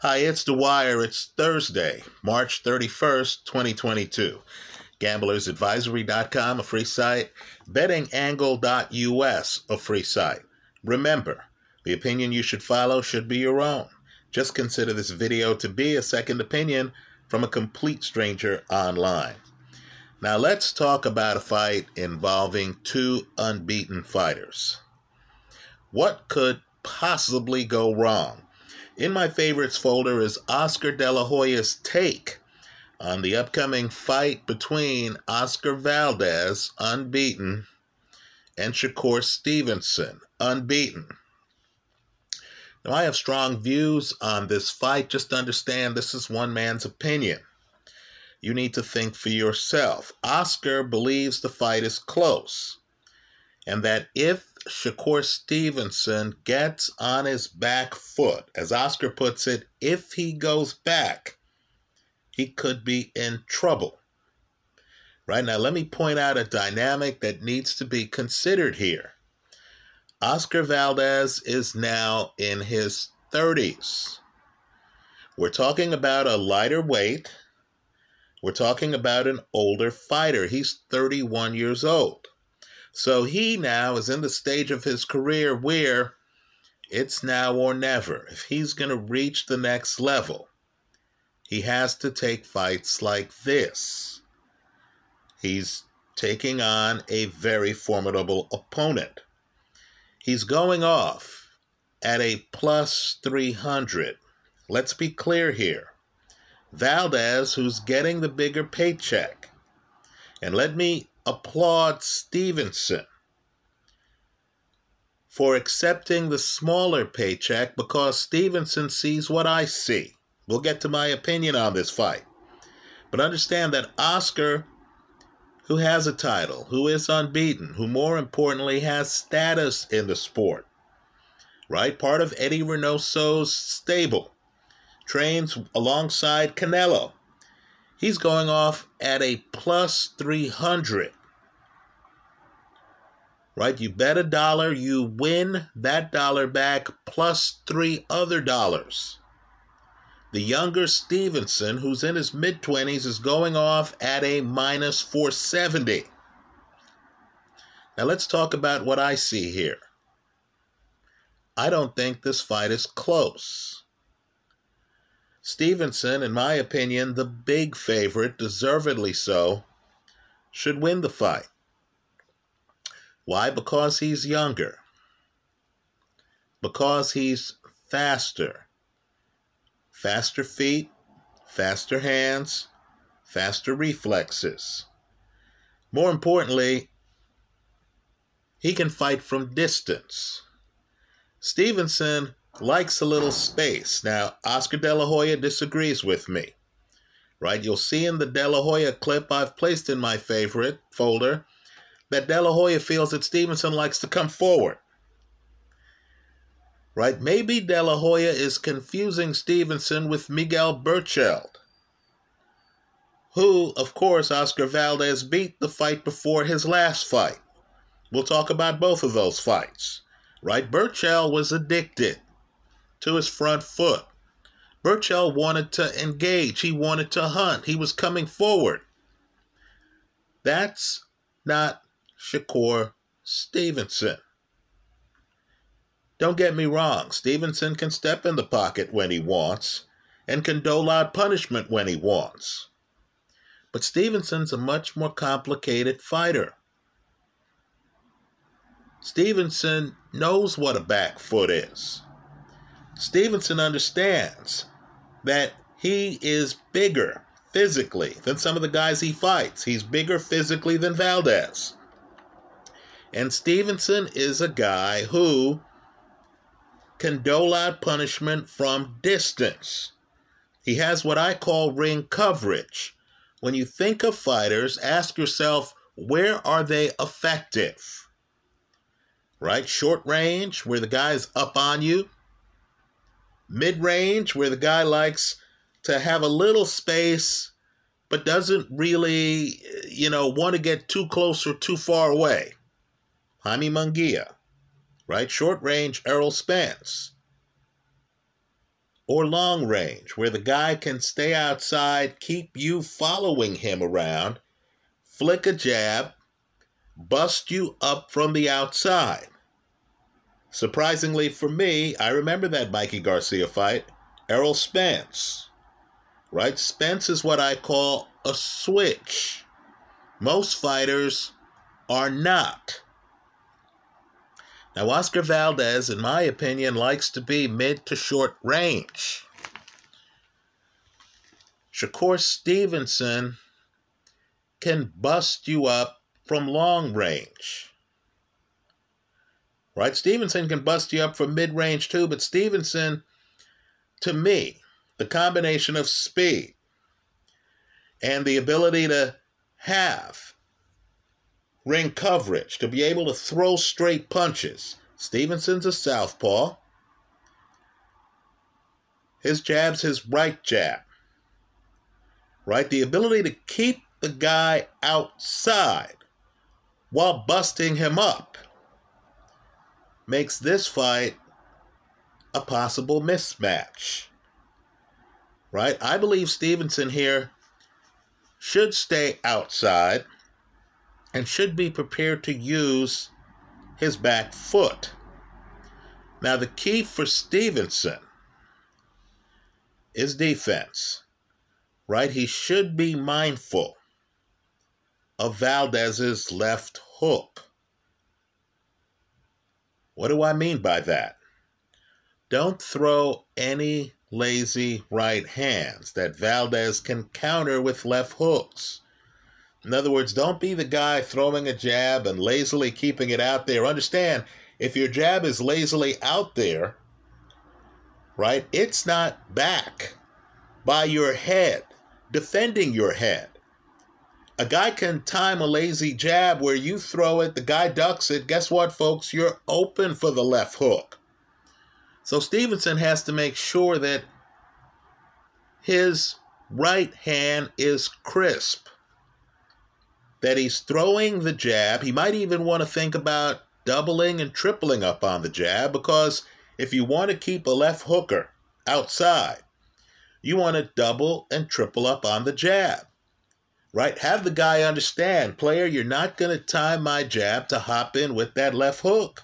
Hi, it's The Wire. It's Thursday, March 31st, 2022. GamblersAdvisory.com, a free site. BettingAngle.us, a free site. Remember, the opinion you should follow should be your own. Just consider this video to be a second opinion from a complete stranger online. Now, let's talk about a fight involving two unbeaten fighters. What could possibly go wrong? In my favorites folder is Oscar De La Hoya's take on the upcoming fight between Oscar Valdez, unbeaten, and Shakur Stevenson, unbeaten. Now, I have strong views on this fight. Just understand this is one man's opinion. You need to think for yourself. Oscar believes the fight is close and that if Shakur Stevenson gets on his back foot, as Oscar puts it, if he goes back, he could be in trouble. Right now, let me point out a dynamic that needs to be considered here. Oscar Valdez is now in his 30s. We're talking about a lighter weight. We're talking about an older fighter. He's 31 years old. So he now is in the stage of his career where it's now or never. If he's going to reach the next level, he has to take fights like this. He's taking on a very formidable opponent. He's going off at a plus 300. Let's be clear here. Valdez, who's getting the bigger paycheck. And let me applaud Stevenson for accepting the smaller paycheck because Stevenson sees what I see. We'll get to my opinion on this fight. But understand that Oscar, who has a title, who is unbeaten, who more importantly has status in the sport, right? Part of Eddie Reynoso's stable, trains alongside Canelo. He's going off at a plus 300 right? You bet a dollar, you win that dollar back plus three other dollars. The younger Stevenson, who's in his mid 20s, is going off at a minus 470. Now let's talk about what I see here. I don't think this fight is close. Stevenson, in my opinion, the big favorite, deservedly so, should win the fight. Why? Because he's younger. Because he's faster. Faster feet, faster hands, faster reflexes. More importantly, he can fight from distance. Stevenson likes a little space. Now, Oscar De La Hoya disagrees with me. Right? You'll see in the De La Hoya clip I've placed in my favorite folder that De La Hoya feels that Stevenson likes to come forward. Right? Maybe De La Hoya is confusing Stevenson with Miguel Berchelt, who, of course, Oscar Valdez beat the fight before his last fight. We'll talk about both of those fights. Right? Berchelt was addicted to his front foot. Berchelt wanted to engage. He wanted to hunt. He was coming forward. That's not Shakur Stevenson. Don't get me wrong, Stevenson can step in the pocket when he wants and can dole out punishment when he wants. But Stevenson's a much more complicated fighter. Stevenson knows what a back foot is. Stevenson understands that he is bigger physically than some of the guys he fights. He's bigger physically than Valdez. And Stevenson is a guy who can dole out punishment from distance. He has what I call ring coverage. When you think of fighters, ask yourself, where are they effective? Right? Short range, where the guy's up on you. Mid range, where the guy likes to have a little space, but doesn't really, you know, want to get too close or too far away. Jaime Munguia, right? Short range, Errol Spence. or long range, where the guy can stay outside, keep you following him around, flick a jab, bust you up from the outside. Surprisingly for me, I remember that Mikey Garcia fight, Errol Spence. Right? Spence is what I call a switch. Most fighters are not. Now, Oscar Valdez, in my opinion, likes to be mid to short range. Shakur Stevenson can bust you up from long range. Right? Stevenson can bust you up from mid range too, but Stevenson, to me, the combination of speed and the ability to have ring coverage, to be able to throw straight punches. Stevenson's a southpaw. His jab's his right jab. Right? The ability to keep the guy outside while busting him up makes this fight a possible mismatch. Right? I believe Stevenson here should stay outside and should be prepared to use his back foot. Now, the key for Stevenson is defense, right? He should be mindful of Valdez's left hook. What do I mean by that? Don't throw any lazy right hands that Valdez can counter with left hooks. In other words, don't be the guy throwing a jab and lazily keeping it out there. Understand, if your jab is lazily out there, right, it's not back by your head, defending your head. A guy can time a lazy jab where you throw it, the guy ducks it. Guess what, folks? You're open for the left hook. So Stevenson has to make sure that his right hand is crisp that he's throwing the jab. He might even want to think about doubling and tripling up on the jab because if you want to keep a left hooker outside, you want to double and triple up on the jab. Right? Have the guy understand, player, you're not going to time my jab to hop in with that left hook.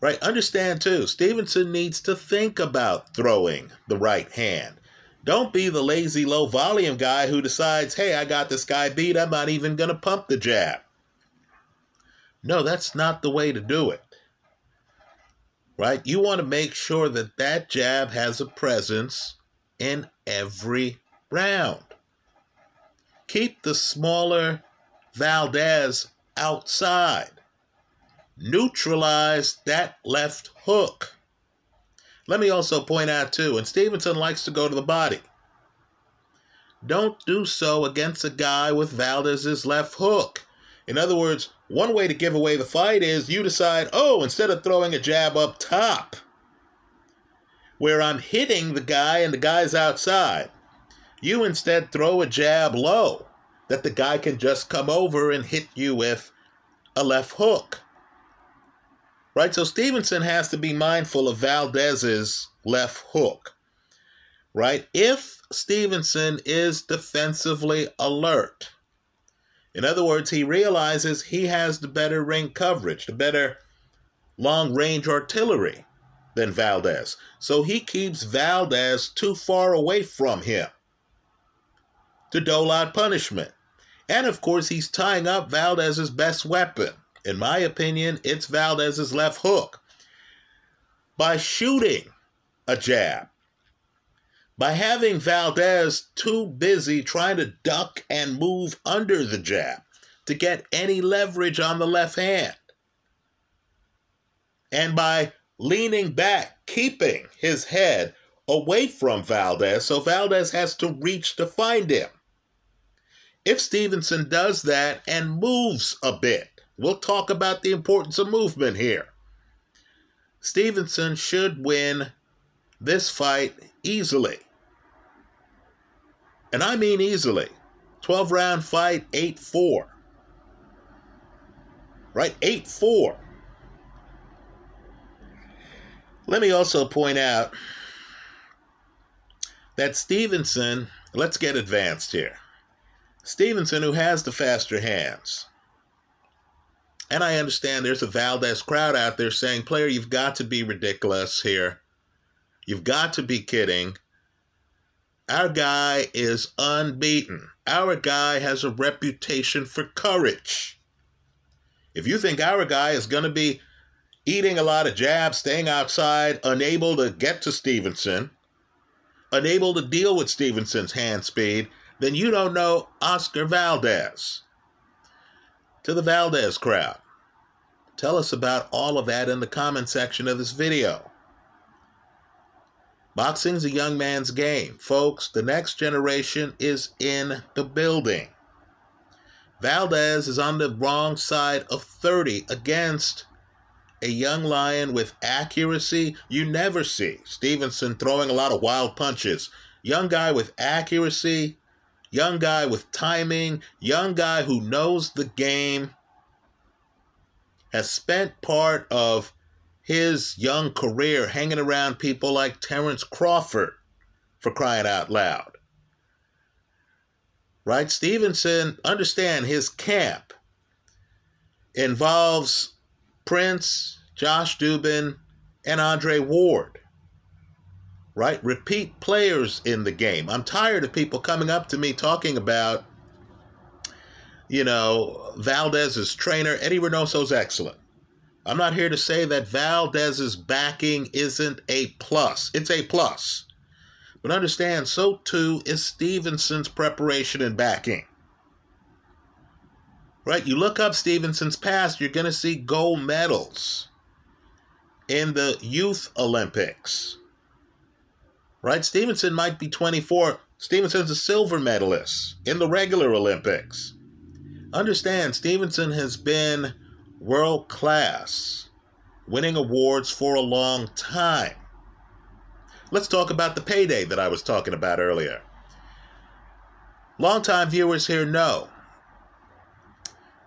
Right? Understand too, Stevenson needs to think about throwing the right hand. Don't be the lazy low volume guy who decides, hey, I got this guy beat. I'm not even going to pump the jab. No, that's not the way to do it. Right? You want to make sure that that jab has a presence in every round. Keep the smaller Valdez outside. Neutralize that left hook. Let me also point out, too, and Stevenson likes to go to the body. Don't do so against a guy with Valdez's left hook. In other words, one way to give away the fight is you decide, oh, instead of throwing a jab up top, where I'm hitting the guy and the guy's outside, you instead throw a jab low that the guy can just come over and hit you with a left hook. Right? So Stevenson has to be mindful of Valdez's left hook. Right? If Stevenson is defensively alert, in other words, he realizes he has the better ring coverage, the better long range artillery than Valdez. So he keeps Valdez too far away from him to dole out punishment. And of course, he's tying up Valdez's best weapon, in my opinion, it's Valdez's left hook. By shooting a jab, by having Valdez too busy trying to duck and move under the jab to get any leverage on the left hand, and by leaning back, keeping his head away from Valdez, so Valdez has to reach to find him. If Stevenson does that and moves a bit, We'll talk about the importance of movement here. Stevenson should win this fight easily. And I mean easily. 12 round fight, 8 4. Right? 8 4. Let me also point out that Stevenson, let's get advanced here. Stevenson, who has the faster hands, and I understand there's a Valdez crowd out there saying, player, you've got to be ridiculous here. You've got to be kidding. Our guy is unbeaten. Our guy has a reputation for courage. If you think our guy is going to be eating a lot of jabs, staying outside, unable to get to Stevenson, unable to deal with Stevenson's hand speed, then you don't know Oscar Valdez to the Valdez crowd. Tell us about all of that in the comment section of this video. Boxing's a young man's game. Folks, the next generation is in the building. Valdez is on the wrong side of 30 against a young lion with accuracy you never see. Stevenson throwing a lot of wild punches. Young guy with accuracy young guy with timing, young guy who knows the game, has spent part of his young career hanging around people like Terrence Crawford, for crying out loud. Right? Stevenson, understand his camp involves Prince, Josh Dubin, and Andre Ward right? Repeat players in the game. I'm tired of people coming up to me talking about, you know, Valdez's trainer. Eddie Reynoso's excellent. I'm not here to say that Valdez's backing isn't a plus. It's a plus. But understand, so too is Stevenson's preparation and backing. Right? You look up Stevenson's past, you're going to see gold medals in the Youth Olympics right? Stevenson might be 24. Stevenson's a silver medalist in the regular Olympics. Understand, Stevenson has been world class, winning awards for a long time. Let's talk about the payday that I was talking about earlier. Longtime viewers here know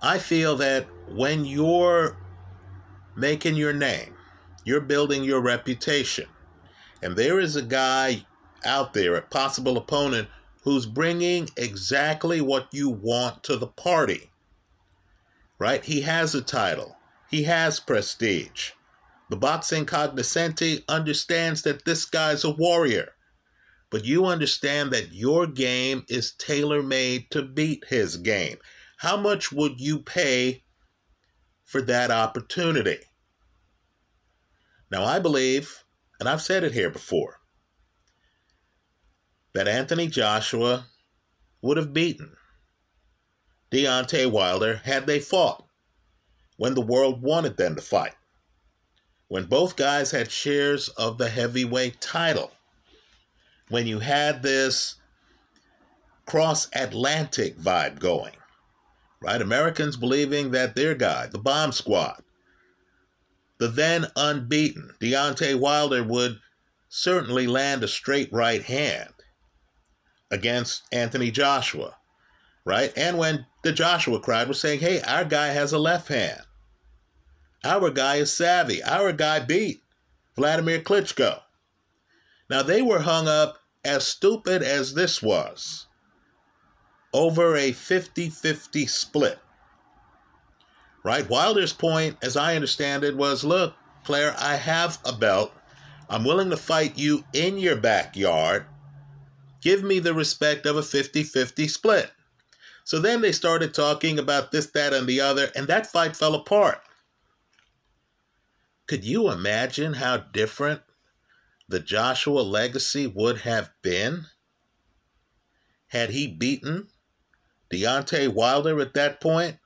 I feel that when you're making your name, you're building your reputation, and there is a guy out there, a possible opponent, who's bringing exactly what you want to the party. Right? He has a title, he has prestige. The boxing cognoscente understands that this guy's a warrior. But you understand that your game is tailor made to beat his game. How much would you pay for that opportunity? Now, I believe and I've said it here before, that Anthony Joshua would have beaten Deontay Wilder had they fought when the world wanted them to fight. When both guys had shares of the heavyweight title. When you had this cross Atlantic vibe going, right? Americans believing that their guy, the bomb squad, the then unbeaten Deontay Wilder would certainly land a straight right hand against Anthony Joshua, right? And when the Joshua crowd was saying, hey, our guy has a left hand. Our guy is savvy. Our guy beat Vladimir Klitschko. Now, they were hung up as stupid as this was over a 50 50 split right? Wilder's point, as I understand it, was look, player, I have a belt. I'm willing to fight you in your backyard. Give me the respect of a 50 50 split. So then they started talking about this, that, and the other, and that fight fell apart. Could you imagine how different the Joshua legacy would have been had he beaten Deontay Wilder at that point?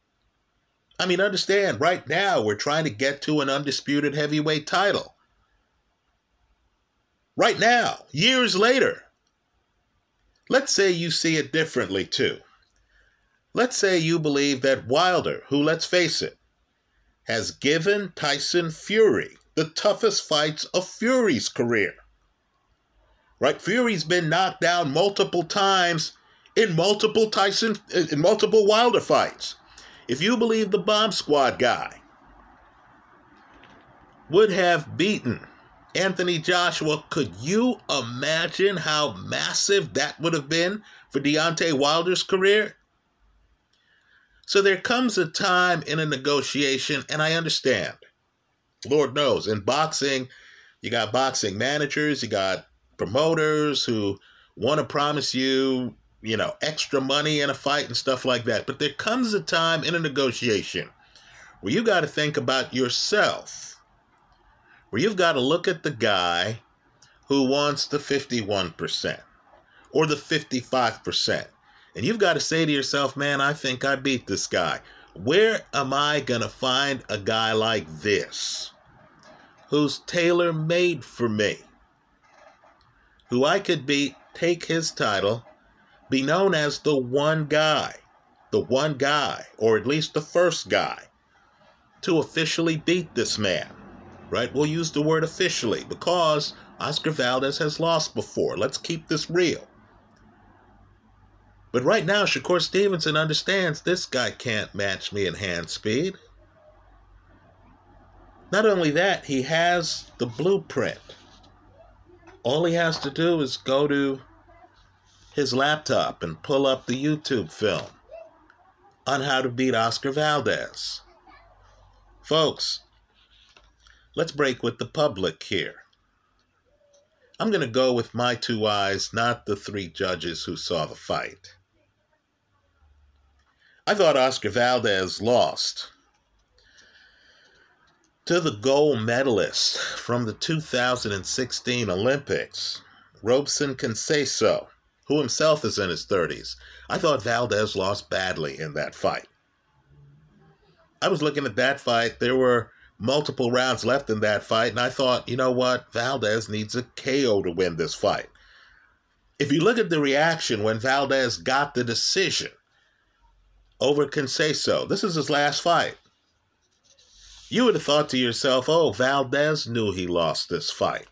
I mean, understand, right now we're trying to get to an undisputed heavyweight title. Right now, years later. Let's say you see it differently too. Let's say you believe that Wilder, who, let's face it, has given Tyson Fury the toughest fights of Fury's career. Right? Fury's been knocked down multiple times in multiple Tyson in multiple Wilder fights if you believe the bomb squad guy would have beaten Anthony Joshua, could you imagine how massive that would have been for Deontay Wilder's career? So there comes a time in a negotiation, and I understand. Lord knows, in boxing, you got boxing managers, you got promoters who want to promise you, you know, extra money in a fight and stuff like that. But there comes a time in a negotiation where you got to think about yourself, where you've got to look at the guy who wants the 51% or the 55%. And you've got to say to yourself, man, I think I beat this guy. Where am I going to find a guy like this who's tailor made for me? Who I could beat, take his title, be known as the one guy, the one guy, or at least the first guy to officially beat this man. Right? We'll use the word officially because Oscar Valdez has lost before. Let's keep this real. But right now, Shakur Stevenson understands this guy can't match me in hand speed. Not only that, he has the blueprint. All he has to do is go to his laptop and pull up the YouTube film on how to beat Oscar Valdez. Folks, let's break with the public here. I'm going to go with my two eyes, not the three judges who saw the fight. I thought Oscar Valdez lost to the gold medalist from the 2016 Olympics, Robson Conceição, who himself is in his 30s. I thought Valdez lost badly in that fight. I was looking at that fight. There were multiple rounds left in that fight, and I thought, you know what? Valdez needs a KO to win this fight. If you look at the reaction when Valdez got the decision over Conceição, this is his last fight. You would have thought to yourself, oh, Valdez knew he lost this fight.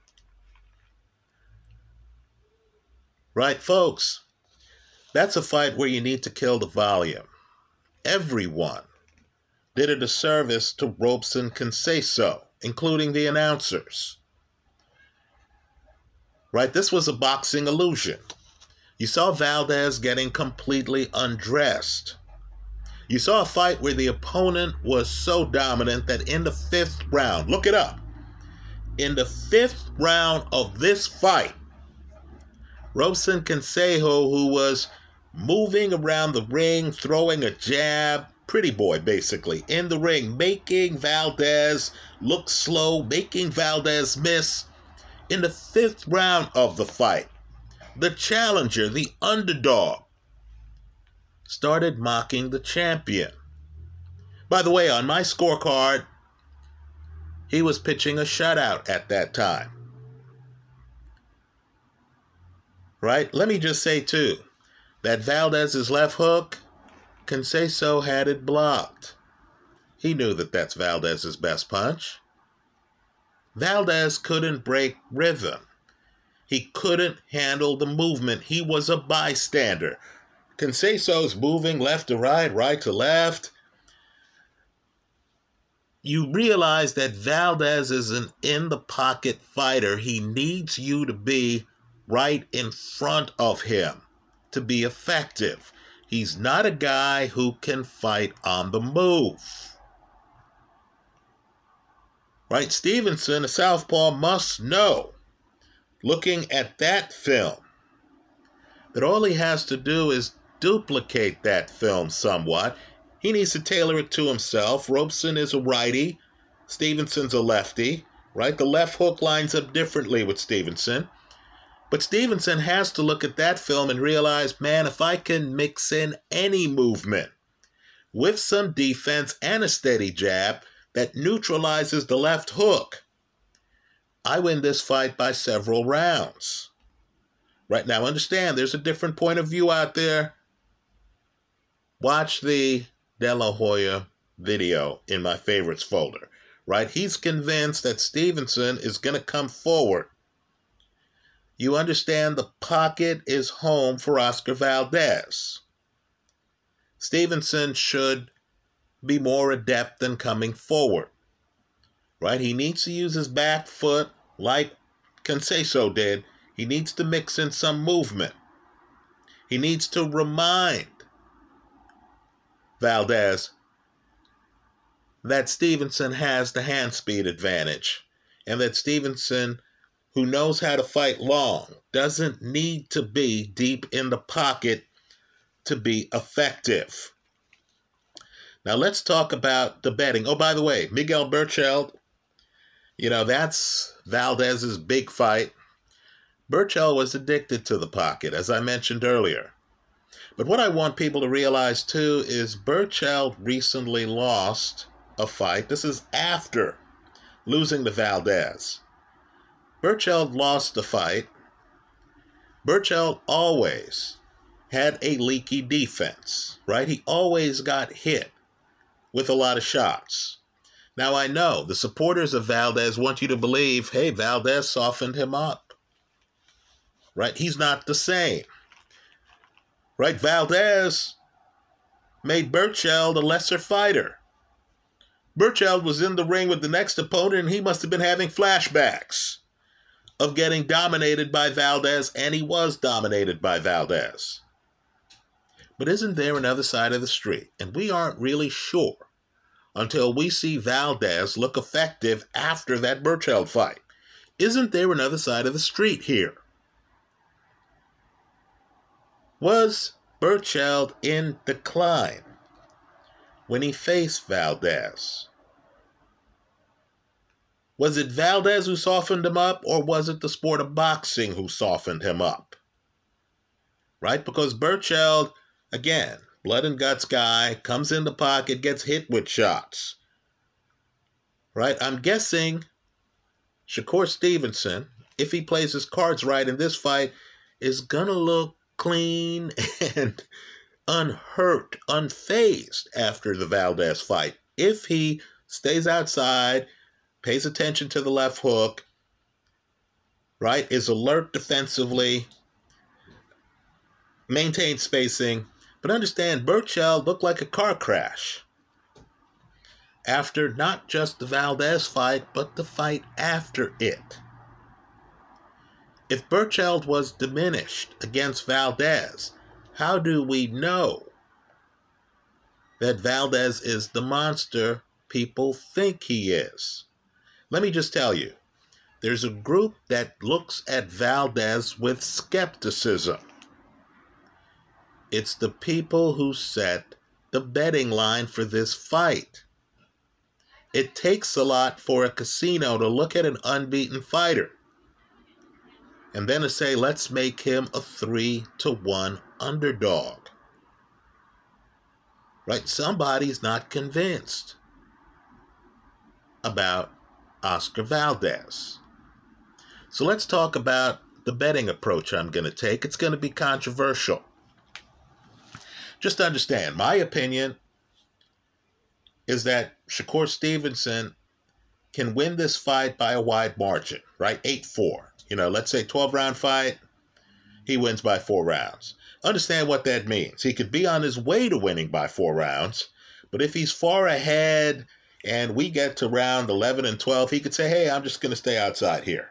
Right, folks? That's a fight where you need to kill the volume. Everyone did a disservice to Robson Conceição, including the announcers. Right? This was a boxing illusion. You saw Valdez getting completely undressed. You saw a fight where the opponent was so dominant that in the fifth round, look it up, in the fifth round of this fight, Robson Conceição, who was moving around the ring, throwing a jab, pretty boy, basically, in the ring, making Valdez look slow, making Valdez miss. In the fifth round of the fight, the challenger, the underdog, started mocking the champion. By the way, on my scorecard, he was pitching a shutout at that time. Right? Let me just say, too, that Valdez's left hook Conceição had it blocked. He knew that that's Valdez's best punch. Valdez couldn't break rhythm. He couldn't handle the movement. He was a bystander. Conceição's moving left to right, right to left. You realize that Valdez is an in the pocket fighter. He needs you to be right in front of him to be effective. He's not a guy who can fight on the move. Right? Stevenson, a southpaw, must know, looking at that film, that all he has to do is duplicate that film somewhat. He needs to tailor it to himself. Robson is a righty, Stevenson's a lefty, right? The left hook lines up differently with Stevenson. But Stevenson has to look at that film and realize, man, if I can mix in any movement with some defense and a steady jab that neutralizes the left hook, I win this fight by several rounds. Right now, understand there's a different point of view out there. Watch the De La Hoya video in my favorites folder. Right? He's convinced that Stevenson is going to come forward you understand the pocket is home for Oscar Valdez. Stevenson should be more adept than coming forward. Right? He needs to use his back foot like Conceição did, he needs to mix in some movement. He needs to remind Valdez that Stevenson has the hand speed advantage and that Stevenson, who knows how to fight long, doesn't need to be deep in the pocket to be effective. Now let's talk about the betting. Oh, by the way, Miguel Berchelt, you know, that's Valdez's big fight. Berchelt was addicted to the pocket, as I mentioned earlier. But what I want people to realize too is Berchelt recently lost a fight. This is after losing to Valdez. Berchelt lost the fight. Berchelt always had a leaky defense, right? He always got hit with a lot of shots. Now, I know the supporters of Valdez want you to believe hey, Valdez softened him up, right? He's not the same, right? Valdez made Berchelt a lesser fighter. Berchelt was in the ring with the next opponent, and he must have been having flashbacks of getting dominated by Valdez, and he was dominated by Valdez. But isn't there another side of the street? And we aren't really sure until we see Valdez look effective after that Berchelt fight. Isn't there another side of the street here? Was Berchelt in decline when he faced Valdez? Was it Valdez who softened him up, or was it the sport of boxing who softened him up? Right? Because Berchelt Again, blood and guts guy comes in the pocket, gets hit with shots. Right? I'm guessing Shakur Stevenson, if he plays his cards right in this fight, is going to look clean and unhurt, unfazed after the Valdez fight. If he stays outside, pays attention to the left hook, right, is alert defensively, maintains spacing, but understand, Berchelt looked like a car crash after not just the Valdez fight, but the fight after it. If Berchelt was diminished against Valdez, how do we know that Valdez is the monster people think he is? Let me just tell you there's a group that looks at Valdez with skepticism. It's the people who set the betting line for this fight. It takes a lot for a casino to look at an unbeaten fighter and then to say, let's make him a three to one underdog. Right? Somebody's not convinced about Oscar Valdez. So let's talk about the betting approach I'm going to take. It's going to be controversial. Just understand, my opinion is that Shakur Stevenson can win this fight by a wide margin, right? 8 4. You know, let's say 12 round fight, he wins by four rounds. Understand what that means. He could be on his way to winning by four rounds, but if he's far ahead and we get to round 11 and 12, he could say, hey, I'm just going to stay outside here.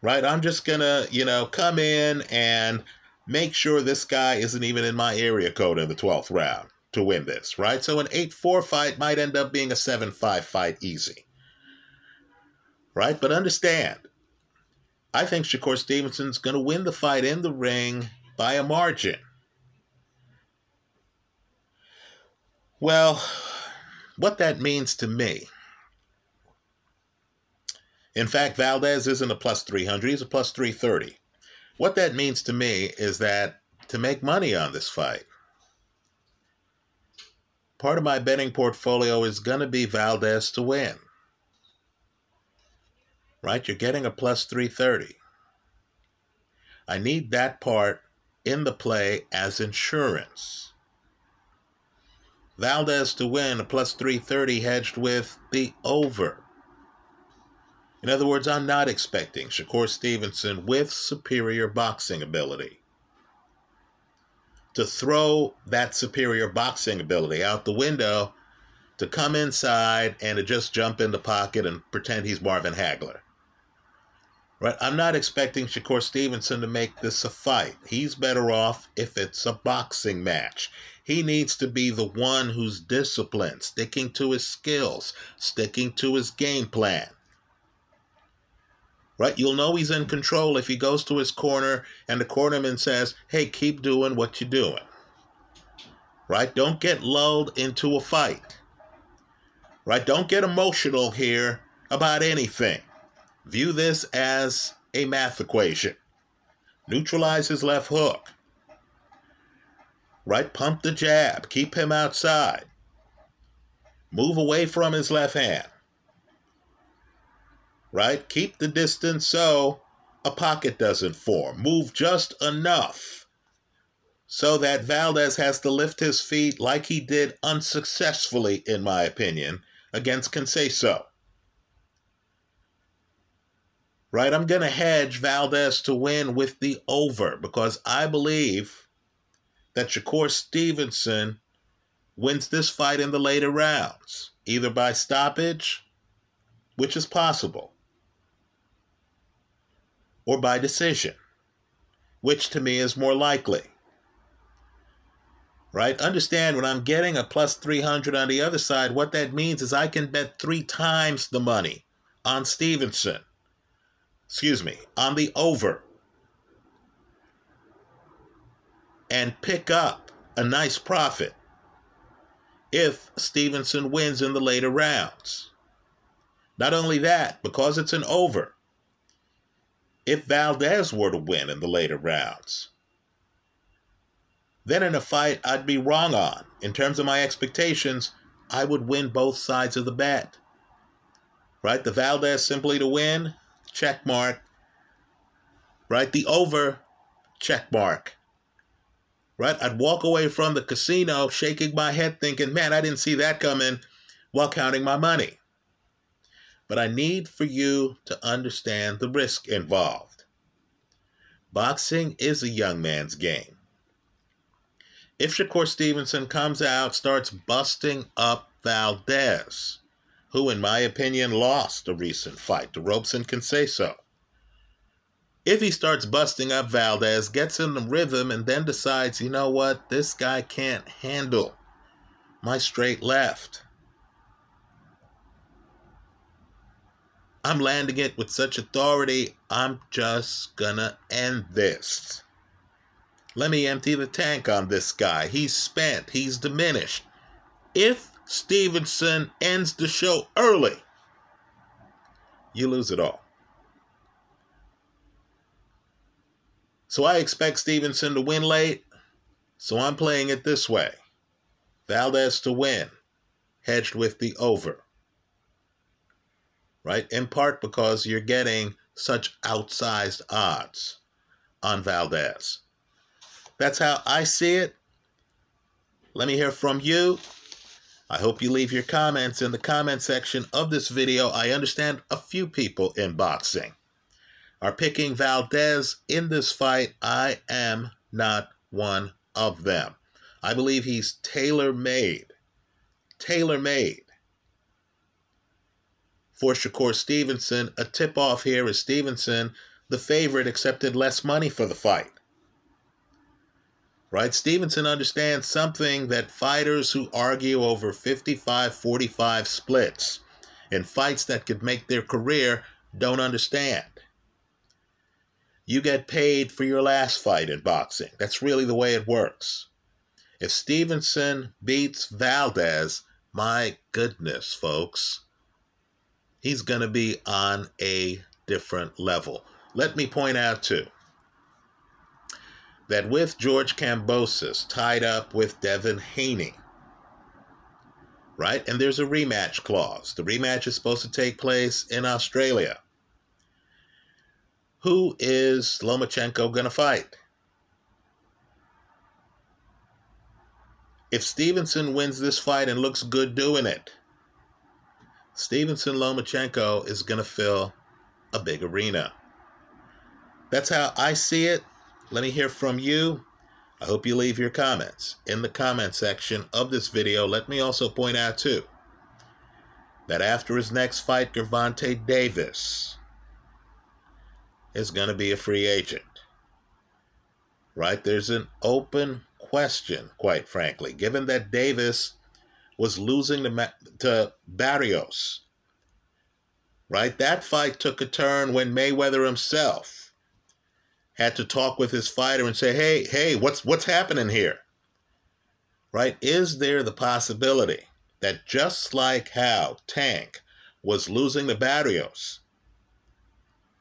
Right? I'm just going to, you know, come in and make sure this guy isn't even in my area code in the 12th round to win this, right? So an 8 4 fight might end up being a 7 5 fight easy, right? But understand, I think Shakur Stevenson's going to win the fight in the ring by a margin. Well, what that means to me. In fact, Valdez isn't a plus 300, he's a plus 330. What that means to me is that to make money on this fight, part of my betting portfolio is going to be Valdez to win. Right? You're getting a plus 330. I need that part in the play as insurance. Valdez to win, a plus 330 hedged with the over. In other words, I'm not expecting Shakur Stevenson with superior boxing ability to throw that superior boxing ability out the window to come inside and to just jump in the pocket and pretend he's Marvin Hagler. Right? I'm not expecting Shakur Stevenson to make this a fight. He's better off if it's a boxing match. He needs to be the one who's disciplined, sticking to his skills, sticking to his game plan. Right? You'll know he's in control if he goes to his corner and the cornerman says, hey, keep doing what you're doing. Right? Don't get lulled into a fight. Right? Don't get emotional here about anything. View this as a math equation. Neutralize his left hook. Right? Pump the jab. Keep him outside. Move away from his left hand. Right? Keep the distance so a pocket doesn't form. Move just enough so that Valdez has to lift his feet like he did unsuccessfully, in my opinion, against Conceição right? I'm going to hedge Valdez to win with the over because I believe that Shakur Stevenson wins this fight in the later rounds, either by stoppage, which is possible, or by decision, which to me is more likely. Right? Understand when I'm getting a plus 300 on the other side, what that means is I can bet three times the money on Stevenson excuse me, on the over and pick up a nice profit if Stevenson wins in the later rounds. Not only that, because it's an over, if Valdez were to win in the later rounds, then in a fight I'd be wrong on. In terms of my expectations, I would win both sides of the bet. Right? The Valdez simply to win, check mark. Right? The over, check mark. Right? I'd walk away from the casino shaking my head thinking, man, I didn't see that coming while counting my money. But I need for you to understand the risk involved. Boxing is a young man's game. If Shakur Stevenson comes out, starts busting up Valdez, who, in my opinion, lost a recent fight Robson can say Conceição. If he starts busting up Valdez, gets in the rhythm, and then decides, you know what, this guy can't handle my straight left. I'm landing it with such authority, I'm just gonna end this. Let me empty the tank on this guy. He's spent, he's diminished. If Stevenson ends the show early, you lose it all. So I expect Stevenson to win late, so I'm playing it this way Valdez to win, hedged with the over. Right? In part because you're getting such outsized odds on Valdez. That's how I see it. Let me hear from you. I hope you leave your comments in the comment section of this video. I understand a few people in boxing are picking Valdez in this fight. I am not one of them. I believe he's tailor made. Tailor made. For Shakur Stevenson, a tip off here is Stevenson, the favorite, accepted less money for the fight right? Stevenson understands something that fighters who argue over 55 45 splits in fights that could make their career don't understand. You get paid for your last fight in boxing. That's really the way it works. If Stevenson beats Valdez, my goodness, folks, he's going to be on a different level. Let me point out, too, that with George Kambosos tied up with Devin Haney, right? And there's a rematch clause. The rematch is supposed to take place in Australia. Who is Lomachenko going to fight? If Stevenson wins this fight and looks good doing it, Stevenson Lomachenko is going to fill a big arena. That's how I see it. Let me hear from you. I hope you leave your comments in the comment section of this video. Let me also point out, too, that after his next fight, Gervonta Davis is going to be a free agent. Right? There's an open question, quite frankly, given that Davis was losing to, to Barrios. Right? That fight took a turn when Mayweather himself had to talk with his fighter and say, "Hey, hey, what's what's happening here?" Right? Is there the possibility that just like how Tank was losing the Barrios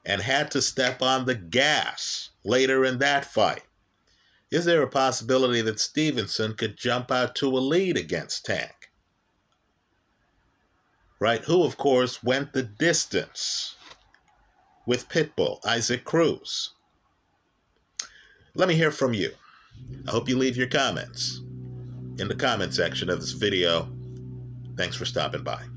and had to step on the gas later in that fight, is there a possibility that Stevenson could jump out to a lead against Tank? Right? Who, of course, went the distance with Pitbull, Isaac Cruz. Let me hear from you. I hope you leave your comments in the comment section of this video. Thanks for stopping by.